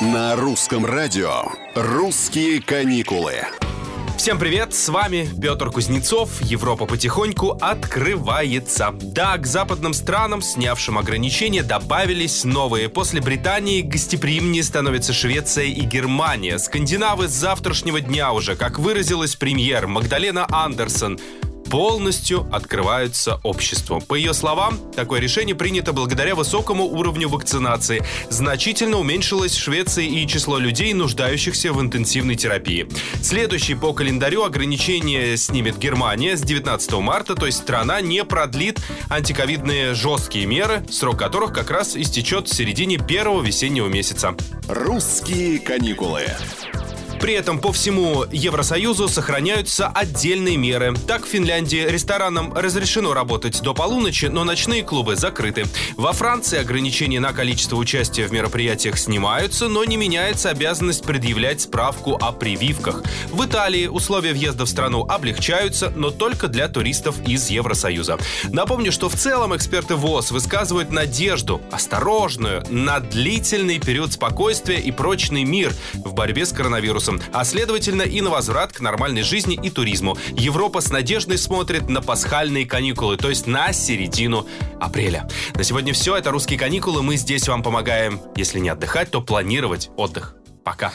На русском радио «Русские каникулы». Всем привет, с вами Петр Кузнецов. Европа потихоньку открывается. Да, к западным странам, снявшим ограничения, добавились новые. После Британии гостеприимнее становятся Швеция и Германия. Скандинавы с завтрашнего дня уже, как выразилась премьер Магдалена Андерсон, полностью открываются обществу. По ее словам, такое решение принято благодаря высокому уровню вакцинации. Значительно уменьшилось в Швеции и число людей, нуждающихся в интенсивной терапии. Следующий по календарю ограничение снимет Германия с 19 марта, то есть страна не продлит антиковидные жесткие меры, срок которых как раз истечет в середине первого весеннего месяца. «Русские каникулы». При этом по всему Евросоюзу сохраняются отдельные меры. Так, в Финляндии ресторанам разрешено работать до полуночи, но ночные клубы закрыты. Во Франции ограничения на количество участия в мероприятиях снимаются, но не меняется обязанность предъявлять справку о прививках. В Италии условия въезда в страну облегчаются, но только для туристов из Евросоюза. Напомню, что в целом эксперты ВОЗ высказывают надежду, осторожную, на длительный период спокойствия и прочный мир в борьбе с коронавирусом вирусом, а следовательно и на возврат к нормальной жизни и туризму. Европа с надеждой смотрит на пасхальные каникулы, то есть на середину апреля. На сегодня все. Это «Русские каникулы». Мы здесь вам помогаем, если не отдыхать, то планировать отдых. Пока.